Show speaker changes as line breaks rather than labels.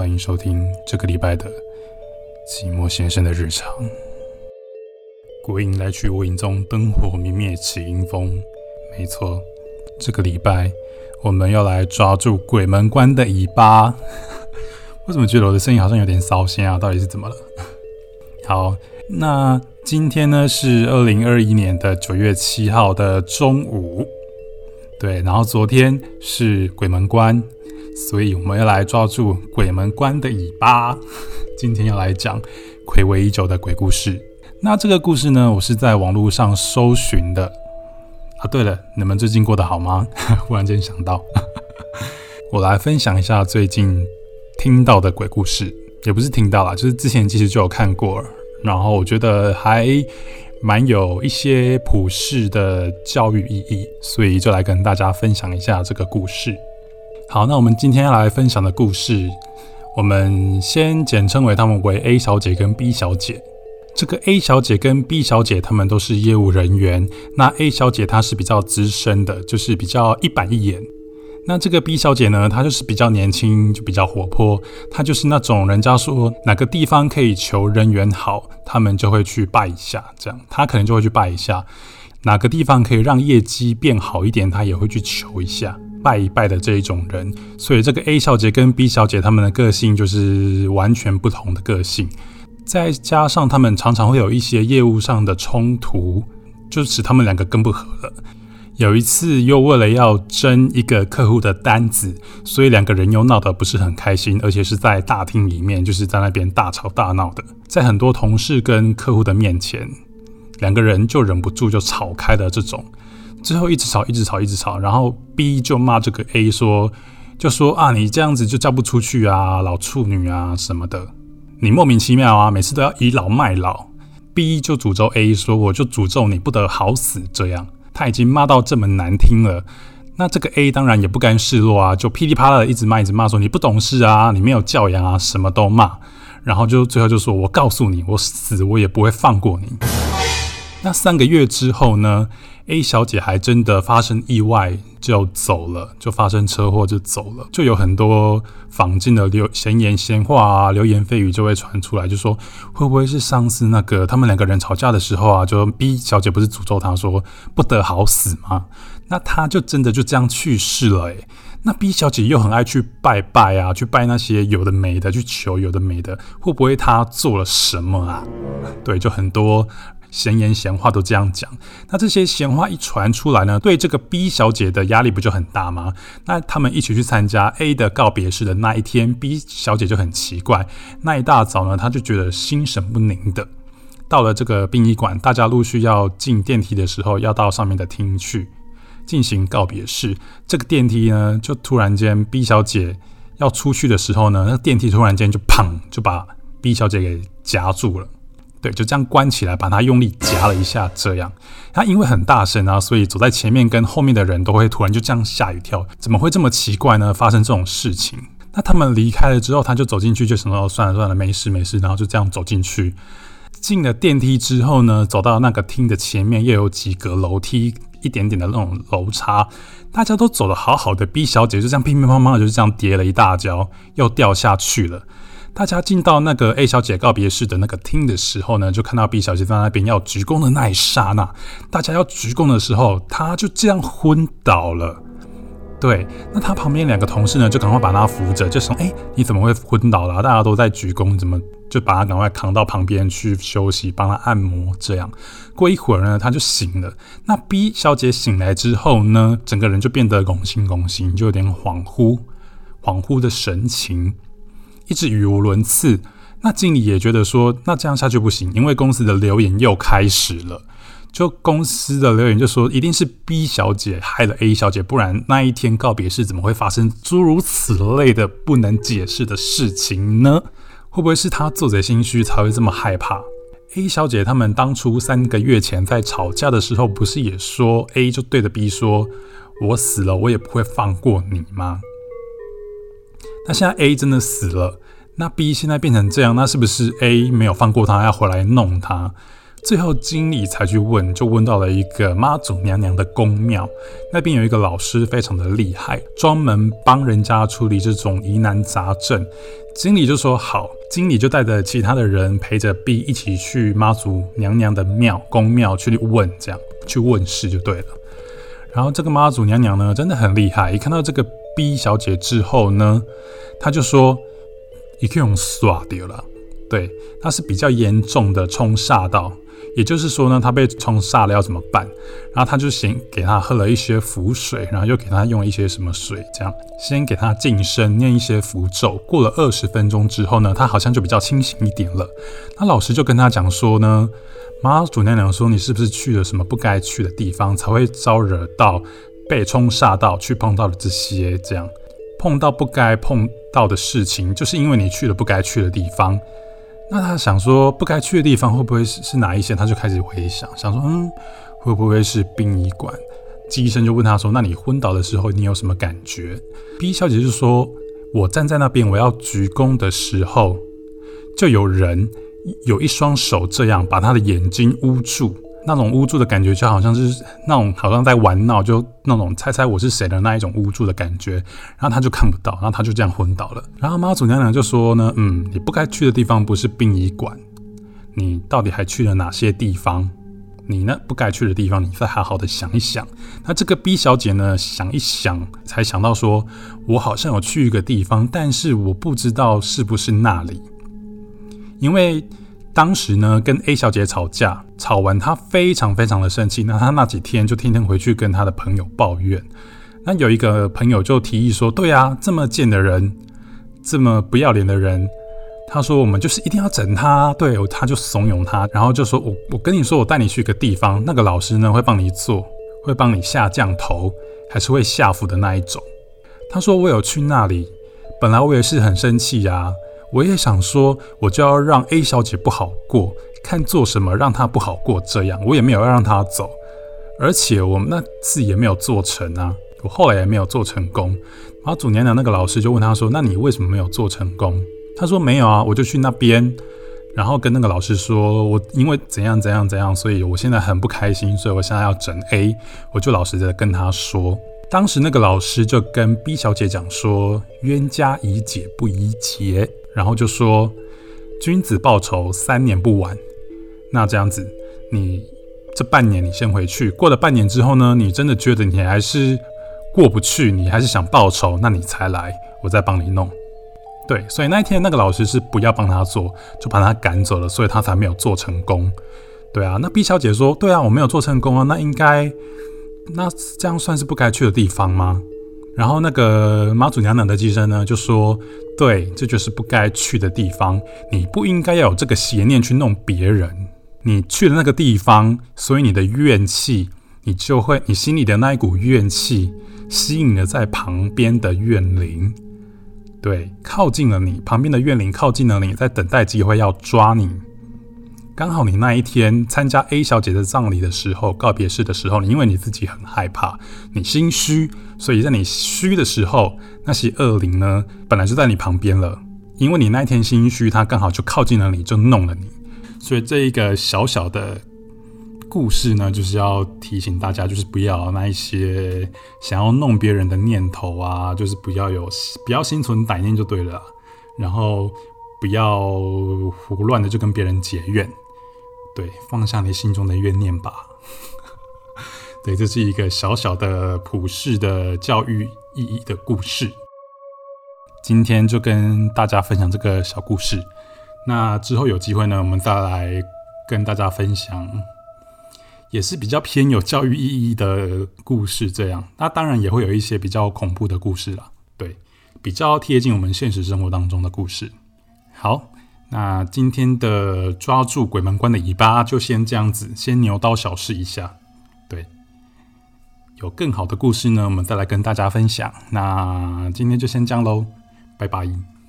欢迎收听这个礼拜的寂寞先生的日常。鬼影来去无影踪，灯火明灭起阴风。没错，这个礼拜我们要来抓住鬼门关的尾巴。为什么觉得我的声音好像有点骚心啊？到底是怎么了？好，那今天呢是二零二一年的九月七号的中午。对，然后昨天是鬼门关，所以我们要来抓住鬼门关的尾巴。今天要来讲暌违已久的鬼故事。那这个故事呢，我是在网络上搜寻的。啊，对了，你们最近过得好吗？忽然间想到，我来分享一下最近听到的鬼故事，也不是听到啦，就是之前其实就有看过，然后我觉得还。蛮有一些普世的教育意义，所以就来跟大家分享一下这个故事。好，那我们今天要来分享的故事，我们先简称为他们为 A 小姐跟 B 小姐。这个 A 小姐跟 B 小姐，他们都是业务人员。那 A 小姐她是比较资深的，就是比较一板一眼。那这个 B 小姐呢，她就是比较年轻，就比较活泼。她就是那种人家说哪个地方可以求人缘好，他们就会去拜一下。这样，她可能就会去拜一下。哪个地方可以让业绩变好一点，她也会去求一下，拜一拜的这一种人。所以这个 A 小姐跟 B 小姐她们的个性就是完全不同的个性，再加上他们常常会有一些业务上的冲突，就使他们两个更不合了。有一次，又为了要争一个客户的单子，所以两个人又闹得不是很开心，而且是在大厅里面，就是在那边大吵大闹的，在很多同事跟客户的面前，两个人就忍不住就吵开了。这种最后一直吵，一直吵，一直吵，然后 B 就骂这个 A 说，就说啊，你这样子就嫁不出去啊，老处女啊什么的，你莫名其妙啊，每次都要倚老卖老。B 就诅咒 A 说，我就诅咒你不得好死这样。他已经骂到这么难听了，那这个 A 当然也不甘示弱啊，就噼里啪啦的一直骂，一直骂，说你不懂事啊，你没有教养啊，什么都骂，然后就最后就说，我告诉你，我死我也不会放过你。那三个月之后呢？A 小姐还真的发生意外就走了，就发生车祸就走了，就有很多坊间的流闲言闲话啊，流言蜚语就会传出来，就说会不会是上次那个他们两个人吵架的时候啊，就 B 小姐不是诅咒他说不得好死吗？那他就真的就这样去世了诶。那 B 小姐又很爱去拜拜啊，去拜那些有的没的，去求有的没的，会不会她做了什么啊？对，就很多。闲言闲话都这样讲，那这些闲话一传出来呢，对这个 B 小姐的压力不就很大吗？那他们一起去参加 A 的告别式的那一天，B 小姐就很奇怪，那一大早呢，她就觉得心神不宁的。到了这个殡仪馆，大家陆续要进电梯的时候，要到上面的厅去进行告别式。这个电梯呢，就突然间 B 小姐要出去的时候呢，那电梯突然间就砰就把 B 小姐给夹住了。对，就这样关起来，把它用力夹了一下，这样。它因为很大声啊，所以走在前面跟后面的人都会突然就这样吓一跳。怎么会这么奇怪呢？发生这种事情？那他们离开了之后，他就走进去，就想说算了算了，没事没事，然后就这样走进去。进了电梯之后呢，走到那个厅的前面，又有几格楼梯，一点点的那种楼差，大家都走得好好的，B 小姐就这样乒乒乓乓的，就这样跌了一大跤，又掉下去了。大家进到那个 A 小姐告别室的那个厅的时候呢，就看到 B 小姐在那边要鞠躬的那一刹那，大家要鞠躬的时候，她就这样昏倒了。对，那她旁边两个同事呢，就赶快把她扶着，就说：“哎，你怎么会昏倒了？大家都在鞠躬，怎么就把她赶快扛到旁边去休息，帮她按摩？”这样过一会儿呢，她就醒了。那 B 小姐醒来之后呢，整个人就变得拱心拱心，就有点恍惚，恍惚的神情。一直语无伦次，那经理也觉得说，那这样下去不行，因为公司的留言又开始了。就公司的留言就说，一定是 B 小姐害了 A 小姐，不然那一天告别式怎么会发生诸如此类的不能解释的事情呢？会不会是她做贼心虚才会这么害怕？A 小姐他们当初三个月前在吵架的时候，不是也说 A 就对着 B 说：“我死了，我也不会放过你吗？”那现在 A 真的死了，那 B 现在变成这样，那是不是 A 没有放过他，要回来弄他？最后经理才去问，就问到了一个妈祖娘娘的宫庙，那边有一个老师非常的厉害，专门帮人家处理这种疑难杂症。经理就说好，经理就带着其他的人陪着 B 一起去妈祖娘娘的庙宫庙去问，这样去问事就对了。然后这个妈祖娘娘呢，真的很厉害，一看到这个 B 小姐之后呢，她就说：“你可以用耍掉了。”对，她是比较严重的冲煞到。也就是说呢，他被冲煞了要怎么办？然后他就先给他喝了一些符水，然后又给他用一些什么水，这样先给他净身，念一些符咒。过了二十分钟之后呢，他好像就比较清醒一点了。那老师就跟他讲说呢，妈祖娘娘说你是不是去了什么不该去的地方，才会招惹到被冲煞到去碰到了这些这样碰到不该碰到的事情，就是因为你去了不该去的地方。那他想说不该去的地方会不会是是哪一些？他就开始回想，想说嗯，会不会是殡仪馆？医生就问他说：“那你昏倒的时候你有什么感觉？”B 小姐就说：“我站在那边，我要鞠躬的时候，就有人有一双手这样把他的眼睛捂住。”那种无助的感觉，就好像是那种好像在玩闹，就那种猜猜我是谁的那一种无助的感觉。然后他就看不到，然后他就这样昏倒了。然后妈祖娘娘就说呢：“嗯，你不该去的地方不是殡仪馆，你到底还去了哪些地方？你呢不该去的地方，你再好好的想一想。”那这个 B 小姐呢，想一想才想到说：“我好像有去一个地方，但是我不知道是不是那里，因为。”当时呢，跟 A 小姐吵架，吵完她非常非常的生气。那她那几天就天天回去跟她的朋友抱怨。那有一个朋友就提议说：“对啊，这么贱的人，这么不要脸的人，他说我们就是一定要整他。”对，他就怂恿他，然后就说：“我我跟你说，我带你去一个地方，那个老师呢会帮你做，会帮你下降头，还是会下腹的那一种。”他说：“我有去那里，本来我也是很生气呀。”我也想说，我就要让 A 小姐不好过，看做什么让她不好过。这样我也没有要让她走，而且我们那次也没有做成啊。我后来也没有做成功。妈祖娘娘那个老师就问他说：“那你为什么没有做成功？”他说：“没有啊，我就去那边，然后跟那个老师说，我因为怎样怎样怎样，所以我现在很不开心，所以我现在要整 A。我就老实的跟他说，当时那个老师就跟 B 小姐讲说：冤家宜解不宜结。”然后就说：“君子报仇，三年不晚。那这样子，你这半年你先回去。过了半年之后呢，你真的觉得你还是过不去，你还是想报仇，那你才来，我再帮你弄。对，所以那一天那个老师是不要帮他做，就把他赶走了，所以他才没有做成功。对啊，那 B 小姐说：对啊，我没有做成功啊，那应该那这样算是不该去的地方吗？”然后那个妈祖娘娘的机身呢，就说：“对，这就是不该去的地方。你不应该要有这个邪念去弄别人。你去了那个地方，所以你的怨气，你就会，你心里的那一股怨气，吸引了在旁边的怨灵，对，靠近了你旁边的怨灵，靠近了你，在等待机会要抓你。”刚好你那一天参加 A 小姐的葬礼的时候，告别式的时候，你因为你自己很害怕，你心虚，所以在你虚的时候，那些恶灵呢，本来就在你旁边了。因为你那一天心虚，他刚好就靠近了你，就弄了你。所以这一个小小的故事呢，就是要提醒大家，就是不要那一些想要弄别人的念头啊，就是不要有，不要心存歹念就对了。然后不要胡乱的就跟别人结怨。对，放下你心中的怨念吧。对，这是一个小小的普世的教育意义的故事。今天就跟大家分享这个小故事。那之后有机会呢，我们再来跟大家分享，也是比较偏有教育意义的故事。这样，那当然也会有一些比较恐怖的故事啦。对，比较贴近我们现实生活当中的故事。好。那今天的抓住鬼门关的尾巴就先这样子，先牛刀小试一下。对，有更好的故事呢，我们再来跟大家分享。那今天就先这样喽，拜拜。